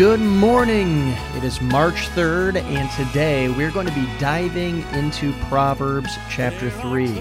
Good morning. It is March 3rd, and today we're going to be diving into Proverbs chapter 3.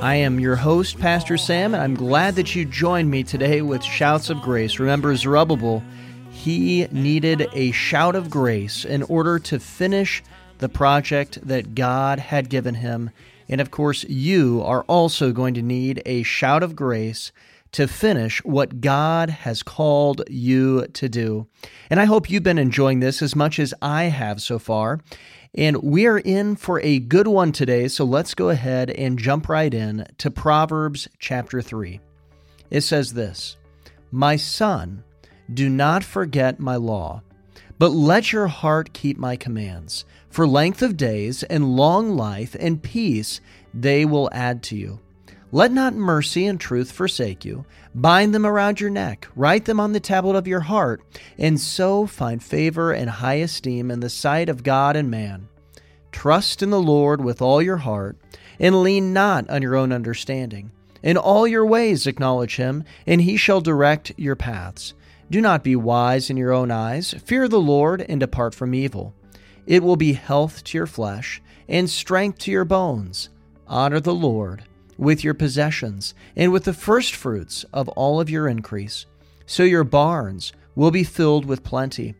I am your host, Pastor Sam, and I'm glad that you joined me today with shouts of grace. Remember, Zerubbabel, he needed a shout of grace in order to finish the project that God had given him. And of course, you are also going to need a shout of grace to finish what God has called you to do. And I hope you've been enjoying this as much as I have so far. And we are in for a good one today, so let's go ahead and jump right in to Proverbs chapter 3. It says this My son, do not forget my law, but let your heart keep my commands. For length of days and long life and peace they will add to you. Let not mercy and truth forsake you. Bind them around your neck, write them on the tablet of your heart, and so find favor and high esteem in the sight of God and man. Trust in the Lord with all your heart, and lean not on your own understanding. In all your ways acknowledge him, and he shall direct your paths. Do not be wise in your own eyes. Fear the Lord, and depart from evil. It will be health to your flesh, and strength to your bones. Honor the Lord with your possessions and with the firstfruits of all of your increase. So your barns will be filled with plenty,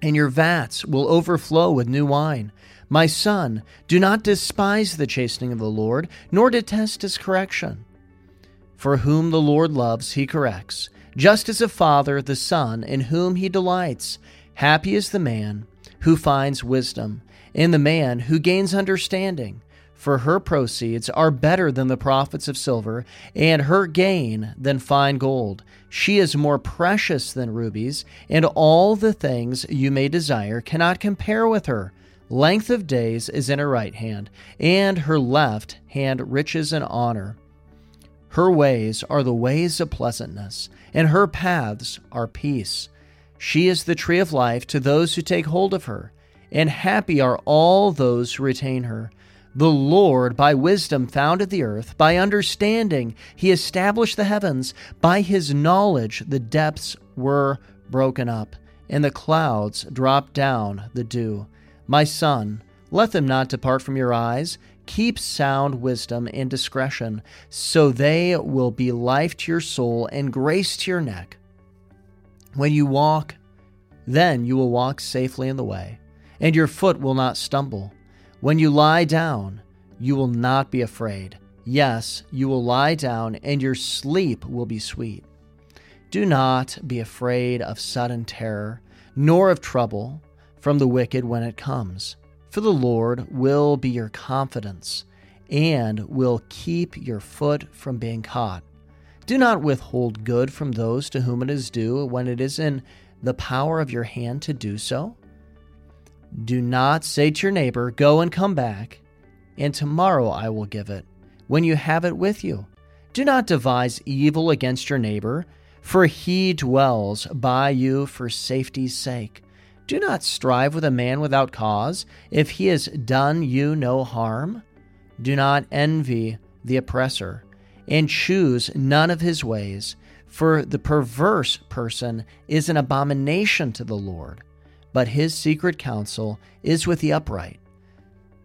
and your vats will overflow with new wine. My son, do not despise the chastening of the Lord, nor detest his correction. For whom the Lord loves, he corrects, just as a father the son in whom he delights. Happy is the man who finds wisdom, and the man who gains understanding for her proceeds are better than the profits of silver, and her gain than fine gold. She is more precious than rubies, and all the things you may desire cannot compare with her. Length of days is in her right hand, and her left hand riches and honor. Her ways are the ways of pleasantness, and her paths are peace. She is the tree of life to those who take hold of her, and happy are all those who retain her. The Lord by wisdom founded the earth, by understanding he established the heavens, by his knowledge the depths were broken up, and the clouds dropped down the dew. My son, let them not depart from your eyes. Keep sound wisdom and discretion, so they will be life to your soul and grace to your neck. When you walk, then you will walk safely in the way, and your foot will not stumble. When you lie down, you will not be afraid. Yes, you will lie down, and your sleep will be sweet. Do not be afraid of sudden terror, nor of trouble from the wicked when it comes. For the Lord will be your confidence, and will keep your foot from being caught. Do not withhold good from those to whom it is due when it is in the power of your hand to do so. Do not say to your neighbor, Go and come back, and tomorrow I will give it, when you have it with you. Do not devise evil against your neighbor, for he dwells by you for safety's sake. Do not strive with a man without cause, if he has done you no harm. Do not envy the oppressor, and choose none of his ways, for the perverse person is an abomination to the Lord but his secret counsel is with the upright.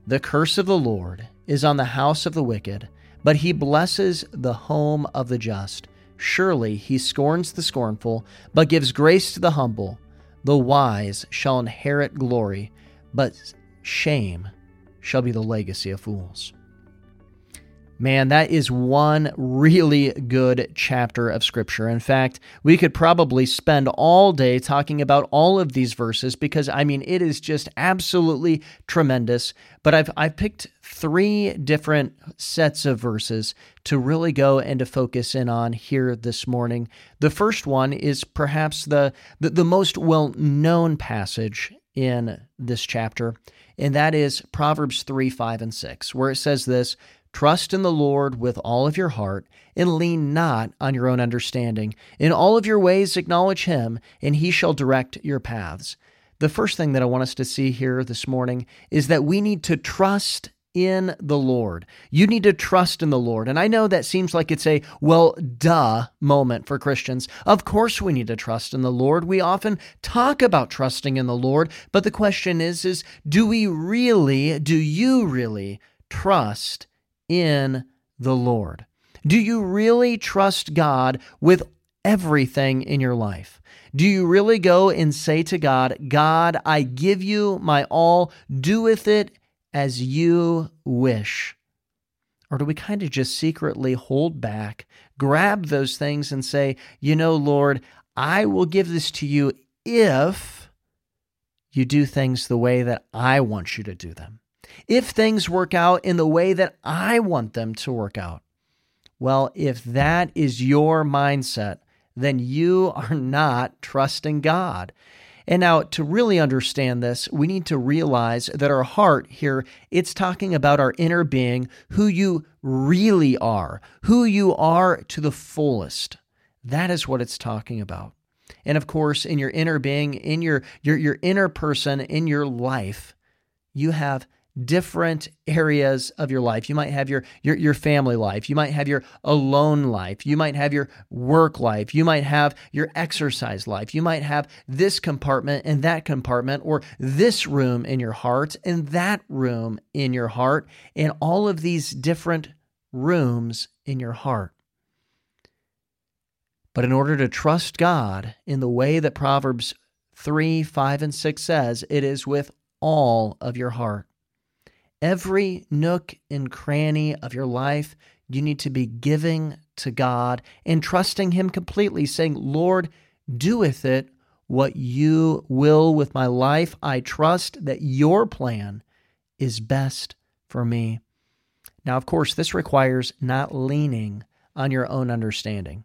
The curse of the Lord is on the house of the wicked, but he blesses the home of the just. Surely he scorns the scornful, but gives grace to the humble. The wise shall inherit glory, but shame shall be the legacy of fools. Man, that is one really good chapter of Scripture. In fact, we could probably spend all day talking about all of these verses because, I mean, it is just absolutely tremendous. But I've, I've picked three different sets of verses to really go and to focus in on here this morning. The first one is perhaps the, the, the most well known passage in this chapter, and that is Proverbs 3 5 and 6, where it says this Trust in the Lord with all of your heart, and lean not on your own understanding. In all of your ways acknowledge him, and he shall direct your paths. The first thing that I want us to see here this morning is that we need to trust in the Lord. You need to trust in the Lord. And I know that seems like it's a, well, duh moment for Christians. Of course we need to trust in the Lord. We often talk about trusting in the Lord, but the question is, is do we really, do you really trust in the Lord? Do you really trust God with everything in your life? Do you really go and say to God, God, I give you my all, do with it as you wish? Or do we kind of just secretly hold back, grab those things, and say, you know, Lord, I will give this to you if you do things the way that I want you to do them? If things work out in the way that I want them to work out? Well, if that is your mindset, then you are not trusting God. And now to really understand this, we need to realize that our heart here, it's talking about our inner being, who you really are, who you are to the fullest. That is what it's talking about. And of course, in your inner being, in your your your inner person, in your life, you have different areas of your life. You might have your, your your family life, you might have your alone life, you might have your work life, you might have your exercise life, you might have this compartment and that compartment or this room in your heart and that room in your heart and all of these different rooms in your heart. But in order to trust God in the way that Proverbs 3, 5, and 6 says, it is with all of your heart. Every nook and cranny of your life, you need to be giving to God and trusting Him completely, saying, Lord, do with it what you will with my life. I trust that your plan is best for me. Now, of course, this requires not leaning on your own understanding.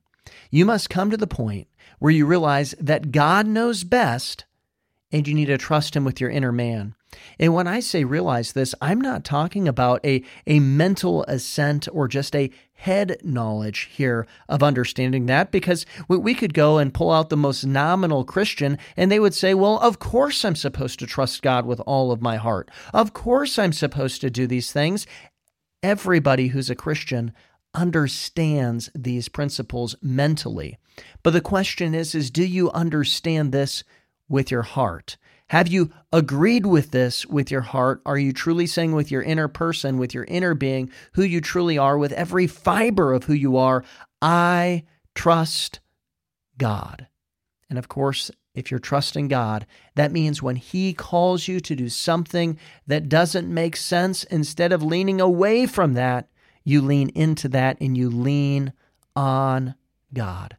You must come to the point where you realize that God knows best and you need to trust Him with your inner man. And when I say realize this, I'm not talking about a, a mental assent or just a head knowledge here of understanding that, because we, we could go and pull out the most nominal Christian and they would say, Well, of course I'm supposed to trust God with all of my heart. Of course I'm supposed to do these things. Everybody who's a Christian understands these principles mentally. But the question is is do you understand this with your heart? Have you agreed with this with your heart? Are you truly saying with your inner person, with your inner being, who you truly are, with every fiber of who you are, I trust God? And of course, if you're trusting God, that means when He calls you to do something that doesn't make sense, instead of leaning away from that, you lean into that and you lean on God.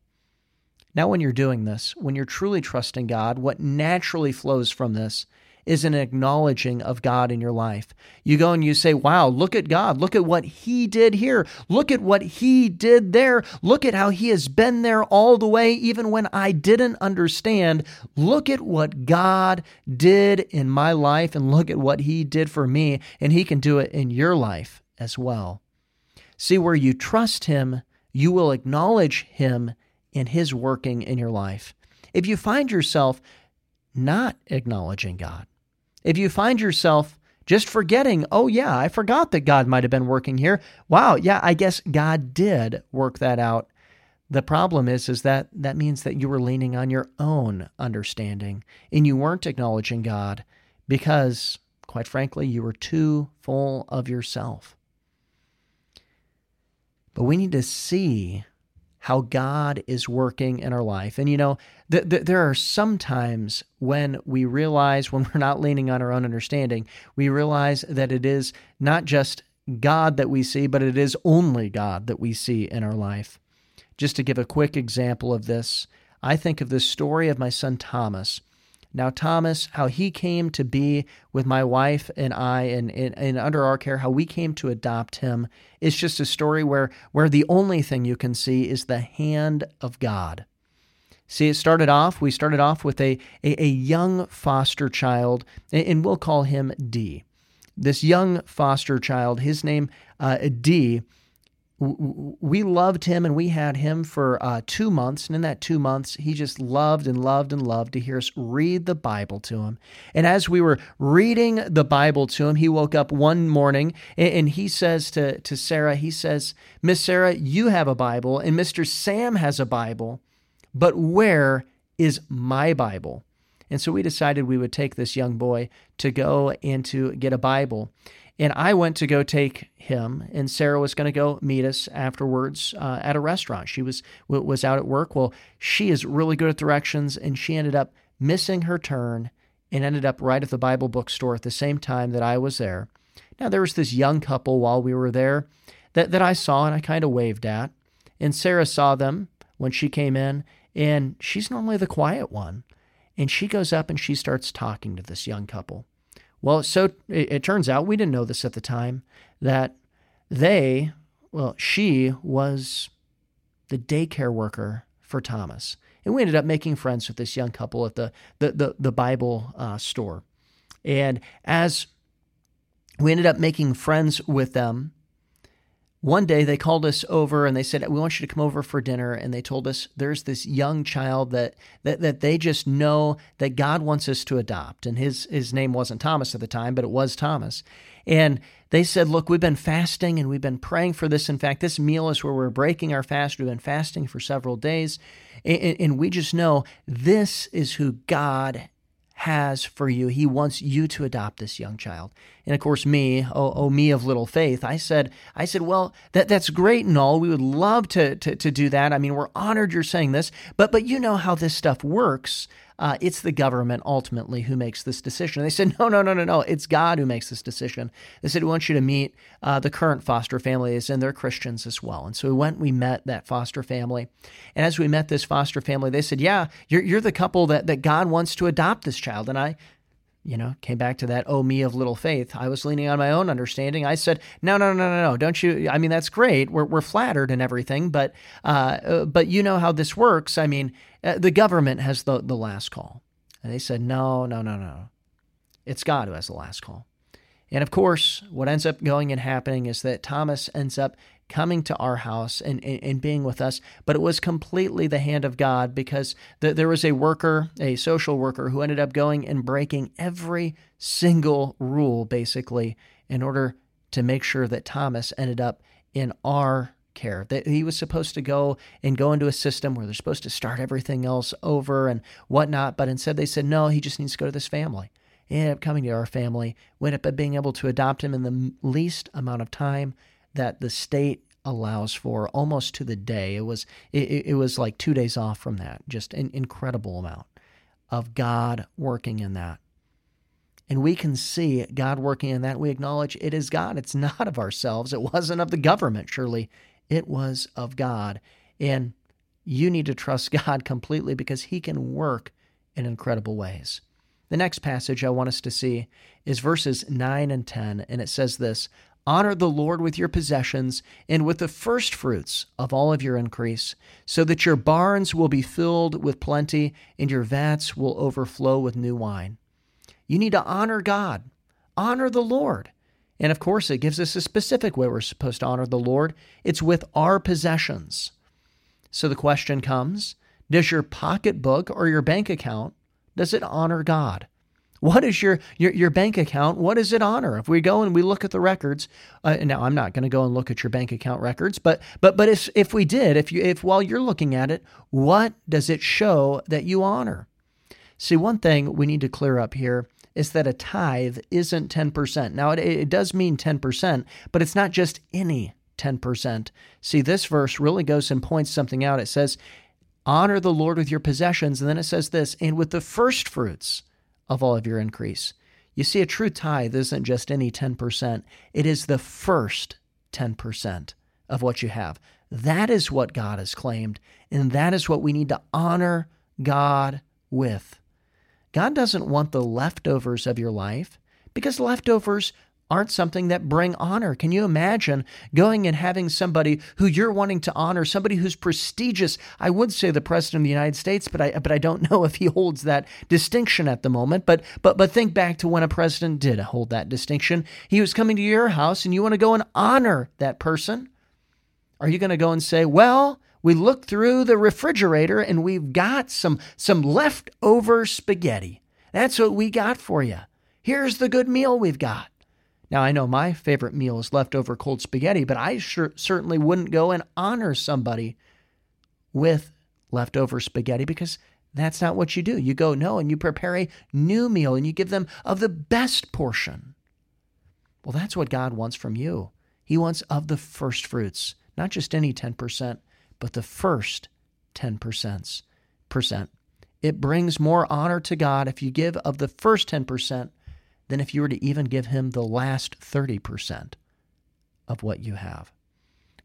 Now, when you're doing this, when you're truly trusting God, what naturally flows from this is an acknowledging of God in your life. You go and you say, Wow, look at God. Look at what He did here. Look at what He did there. Look at how He has been there all the way, even when I didn't understand. Look at what God did in my life and look at what He did for me, and He can do it in your life as well. See, where you trust Him, you will acknowledge Him in His working in your life. If you find yourself not acknowledging God, if you find yourself just forgetting, oh, yeah, I forgot that God might have been working here. Wow, yeah, I guess God did work that out. The problem is, is that that means that you were leaning on your own understanding and you weren't acknowledging God because, quite frankly, you were too full of yourself. But we need to see how God is working in our life. And you know, th- th- there are some times when we realize, when we're not leaning on our own understanding, we realize that it is not just God that we see, but it is only God that we see in our life. Just to give a quick example of this, I think of the story of my son Thomas. Now, Thomas, how he came to be with my wife and I and, and, and, under our care, how we came to adopt him, it's just a story where, where the only thing you can see is the hand of God. See, it started off, we started off with a, a, a young foster child, and we'll call him D. This young foster child, his name, uh, D, we loved him and we had him for uh, two months. And in that two months, he just loved and loved and loved to hear us read the Bible to him. And as we were reading the Bible to him, he woke up one morning and he says to, to Sarah, he says, Miss Sarah, you have a Bible and Mr. Sam has a Bible, but where is my Bible? And so we decided we would take this young boy to go and to get a Bible. And I went to go take him, and Sarah was going to go meet us afterwards uh, at a restaurant. She was was out at work. Well, she is really good at directions, and she ended up missing her turn and ended up right at the Bible bookstore at the same time that I was there. Now there was this young couple while we were there that, that I saw and I kind of waved at. And Sarah saw them when she came in, and she's normally the quiet one. And she goes up and she starts talking to this young couple. Well, so it, it turns out, we didn't know this at the time, that they, well, she was the daycare worker for Thomas. And we ended up making friends with this young couple at the, the, the, the Bible uh, store. And as we ended up making friends with them, one day they called us over and they said we want you to come over for dinner. And they told us there's this young child that that, that they just know that god wants us to adopt. And his his name wasn't thomas at the time but it was thomas. And they said look we've been fasting and we've been praying for this. In fact this meal is where we're breaking our fast. We've been fasting for several days. And, and we just know this is who god has for you. He wants you to adopt this young child. And of course, me, oh, oh, me of little faith, I said, I said, well, that that's great and all. We would love to, to to do that. I mean, we're honored you're saying this, but but you know how this stuff works uh, it's the government ultimately who makes this decision. They said, no, no, no, no, no. It's God who makes this decision. They said, we want you to meet uh, the current foster families, and they're Christians as well. And so we went, we met that foster family. And as we met this foster family, they said, yeah, you're, you're the couple that, that God wants to adopt this child. And I you know, came back to that, oh, me of little faith. I was leaning on my own understanding. I said, no, no, no, no, no, don't you? I mean, that's great. We're, we're flattered and everything, but, uh, uh but you know how this works. I mean, uh, the government has the, the last call. And they said, no, no, no, no. It's God who has the last call. And of course, what ends up going and happening is that Thomas ends up coming to our house and, and, and, being with us, but it was completely the hand of God because th- there was a worker, a social worker, who ended up going and breaking every single rule, basically, in order to make sure that Thomas ended up in our care. That he was supposed to go and go into a system where they're supposed to start everything else over and whatnot, but instead they said, no, he just needs to go to this family. He ended up coming to our family, we ended up being able to adopt him in the least amount of time that the state allows for almost to the day. It was it, it was like two days off from that. Just an incredible amount of God working in that. And we can see God working in that. We acknowledge it is God. It's not of ourselves. It wasn't of the government, surely. It was of God. And you need to trust God completely because He can work in incredible ways. The next passage I want us to see is verses 9 and 10, and it says this Honor the Lord with your possessions and with the first fruits of all of your increase, so that your barns will be filled with plenty and your vats will overflow with new wine. You need to honor God, honor the Lord. And of course, it gives us a specific way we're supposed to honor the Lord it's with our possessions. So the question comes Does your pocketbook or your bank account does it honor God? What is your, your, your bank account? What does it honor? If we go and we look at the records, uh, now I'm not going to go and look at your bank account records, but but but if if we did, if you if while you're looking at it, what does it show that you honor? See, one thing we need to clear up here is that a tithe isn't 10%. Now it, it does mean 10%, but it's not just any 10%. See, this verse really goes and points something out. It says, "Honor the Lord with your possessions," and then it says this, "and with the first fruits." Of all of your increase. You see, a true tithe isn't just any 10%, it is the first 10% of what you have. That is what God has claimed, and that is what we need to honor God with. God doesn't want the leftovers of your life because leftovers aren't something that bring honor. Can you imagine going and having somebody who you're wanting to honor, somebody who's prestigious? I would say the president of the United States, but I but I don't know if he holds that distinction at the moment. But but but think back to when a president did hold that distinction. He was coming to your house and you want to go and honor that person. Are you going to go and say, well, we looked through the refrigerator and we've got some, some leftover spaghetti. That's what we got for you. Here's the good meal we've got. Now, I know my favorite meal is leftover cold spaghetti, but I sure, certainly wouldn't go and honor somebody with leftover spaghetti because that's not what you do. You go, no, and you prepare a new meal and you give them of the best portion. Well, that's what God wants from you. He wants of the first fruits, not just any 10%, but the first 10. Percent. It brings more honor to God if you give of the first 10% than if you were to even give Him the last 30% of what you have.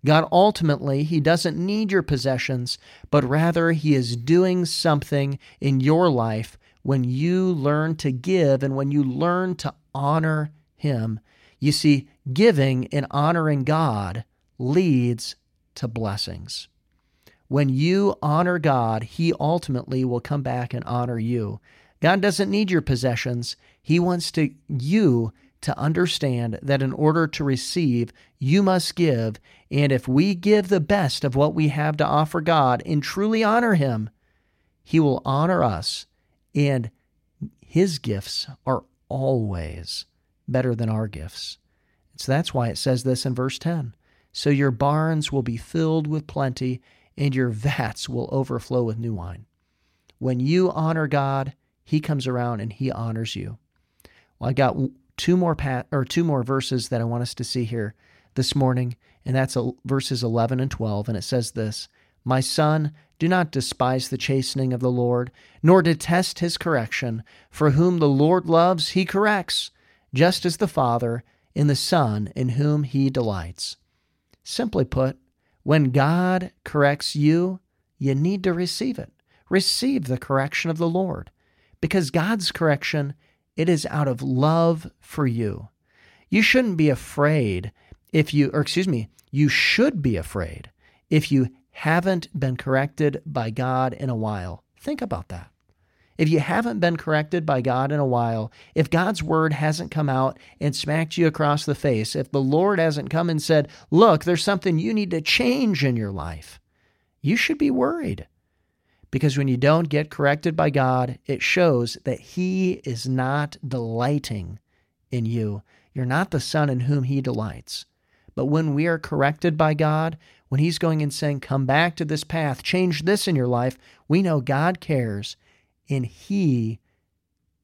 God ultimately, He doesn't need your possessions, but rather He is doing something in your life when you learn to give and when you learn to honor Him. You see, giving and honoring God leads to blessings. When you honor God, He ultimately will come back and honor you. God doesn't need your possessions. He wants to you to understand that in order to receive, you must give. And if we give the best of what we have to offer God and truly honor Him, He will honor us. And His gifts are always better than our gifts. So that's why it says this in verse 10. So your barns will be filled with plenty, and your vats will overflow with new wine. When you honor God, He comes around and He honors you. Well, I got two more pat or two more verses that I want us to see here this morning, and that's verses 11 and 12, and it says this: "My son, do not despise the chastening of the Lord, nor detest his correction, for whom the Lord loves, he corrects, just as the Father in the Son in whom he delights." Simply put, when God corrects you, you need to receive it. Receive the correction of the Lord, because God's correction it is out of love for you. You shouldn't be afraid if you, or excuse me, you should be afraid if you haven't been corrected by God in a while. Think about that. If you haven't been corrected by God in a while, if God's word hasn't come out and smacked you across the face, if the Lord hasn't come and said, Look, there's something you need to change in your life, you should be worried. Because when you don't get corrected by God, it shows that He is not delighting in you. You're not the Son in whom He delights. But when we are corrected by God, when He's going and saying, Come back to this path, change this in your life, we know God cares and He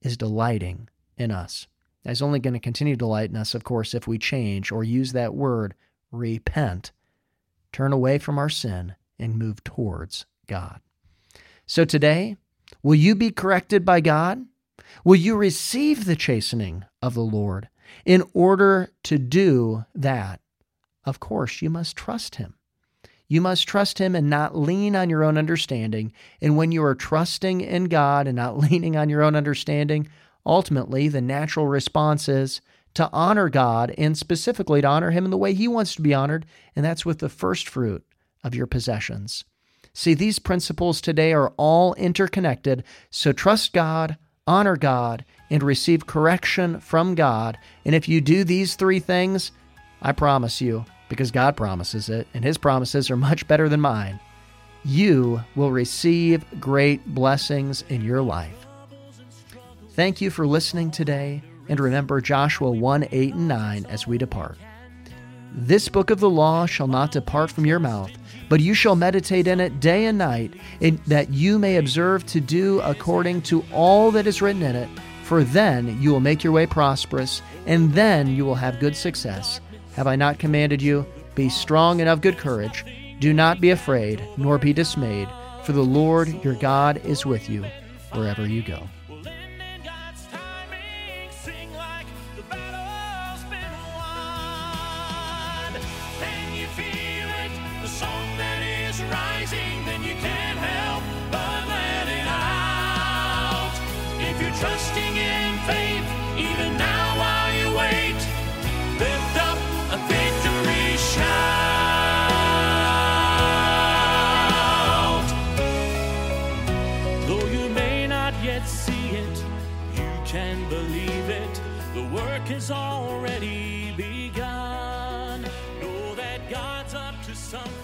is delighting in us. He's only going to continue to delight in us, of course, if we change or use that word, repent, turn away from our sin, and move towards God. So today, will you be corrected by God? Will you receive the chastening of the Lord? In order to do that, of course, you must trust Him. You must trust Him and not lean on your own understanding. And when you are trusting in God and not leaning on your own understanding, ultimately the natural response is to honor God and specifically to honor Him in the way He wants to be honored, and that's with the first fruit of your possessions. See, these principles today are all interconnected, so trust God, honor God, and receive correction from God. And if you do these three things, I promise you, because God promises it, and His promises are much better than mine, you will receive great blessings in your life. Thank you for listening today, and remember Joshua 1 8 and 9 as we depart. This book of the law shall not depart from your mouth, but you shall meditate in it day and night, in, that you may observe to do according to all that is written in it. For then you will make your way prosperous, and then you will have good success. Have I not commanded you? Be strong and of good courage. Do not be afraid, nor be dismayed, for the Lord your God is with you wherever you go. Trusting in faith, even now while you wait. Lift up a victory shout. Though you may not yet see it, you can believe it. The work is already begun. Know that God's up to something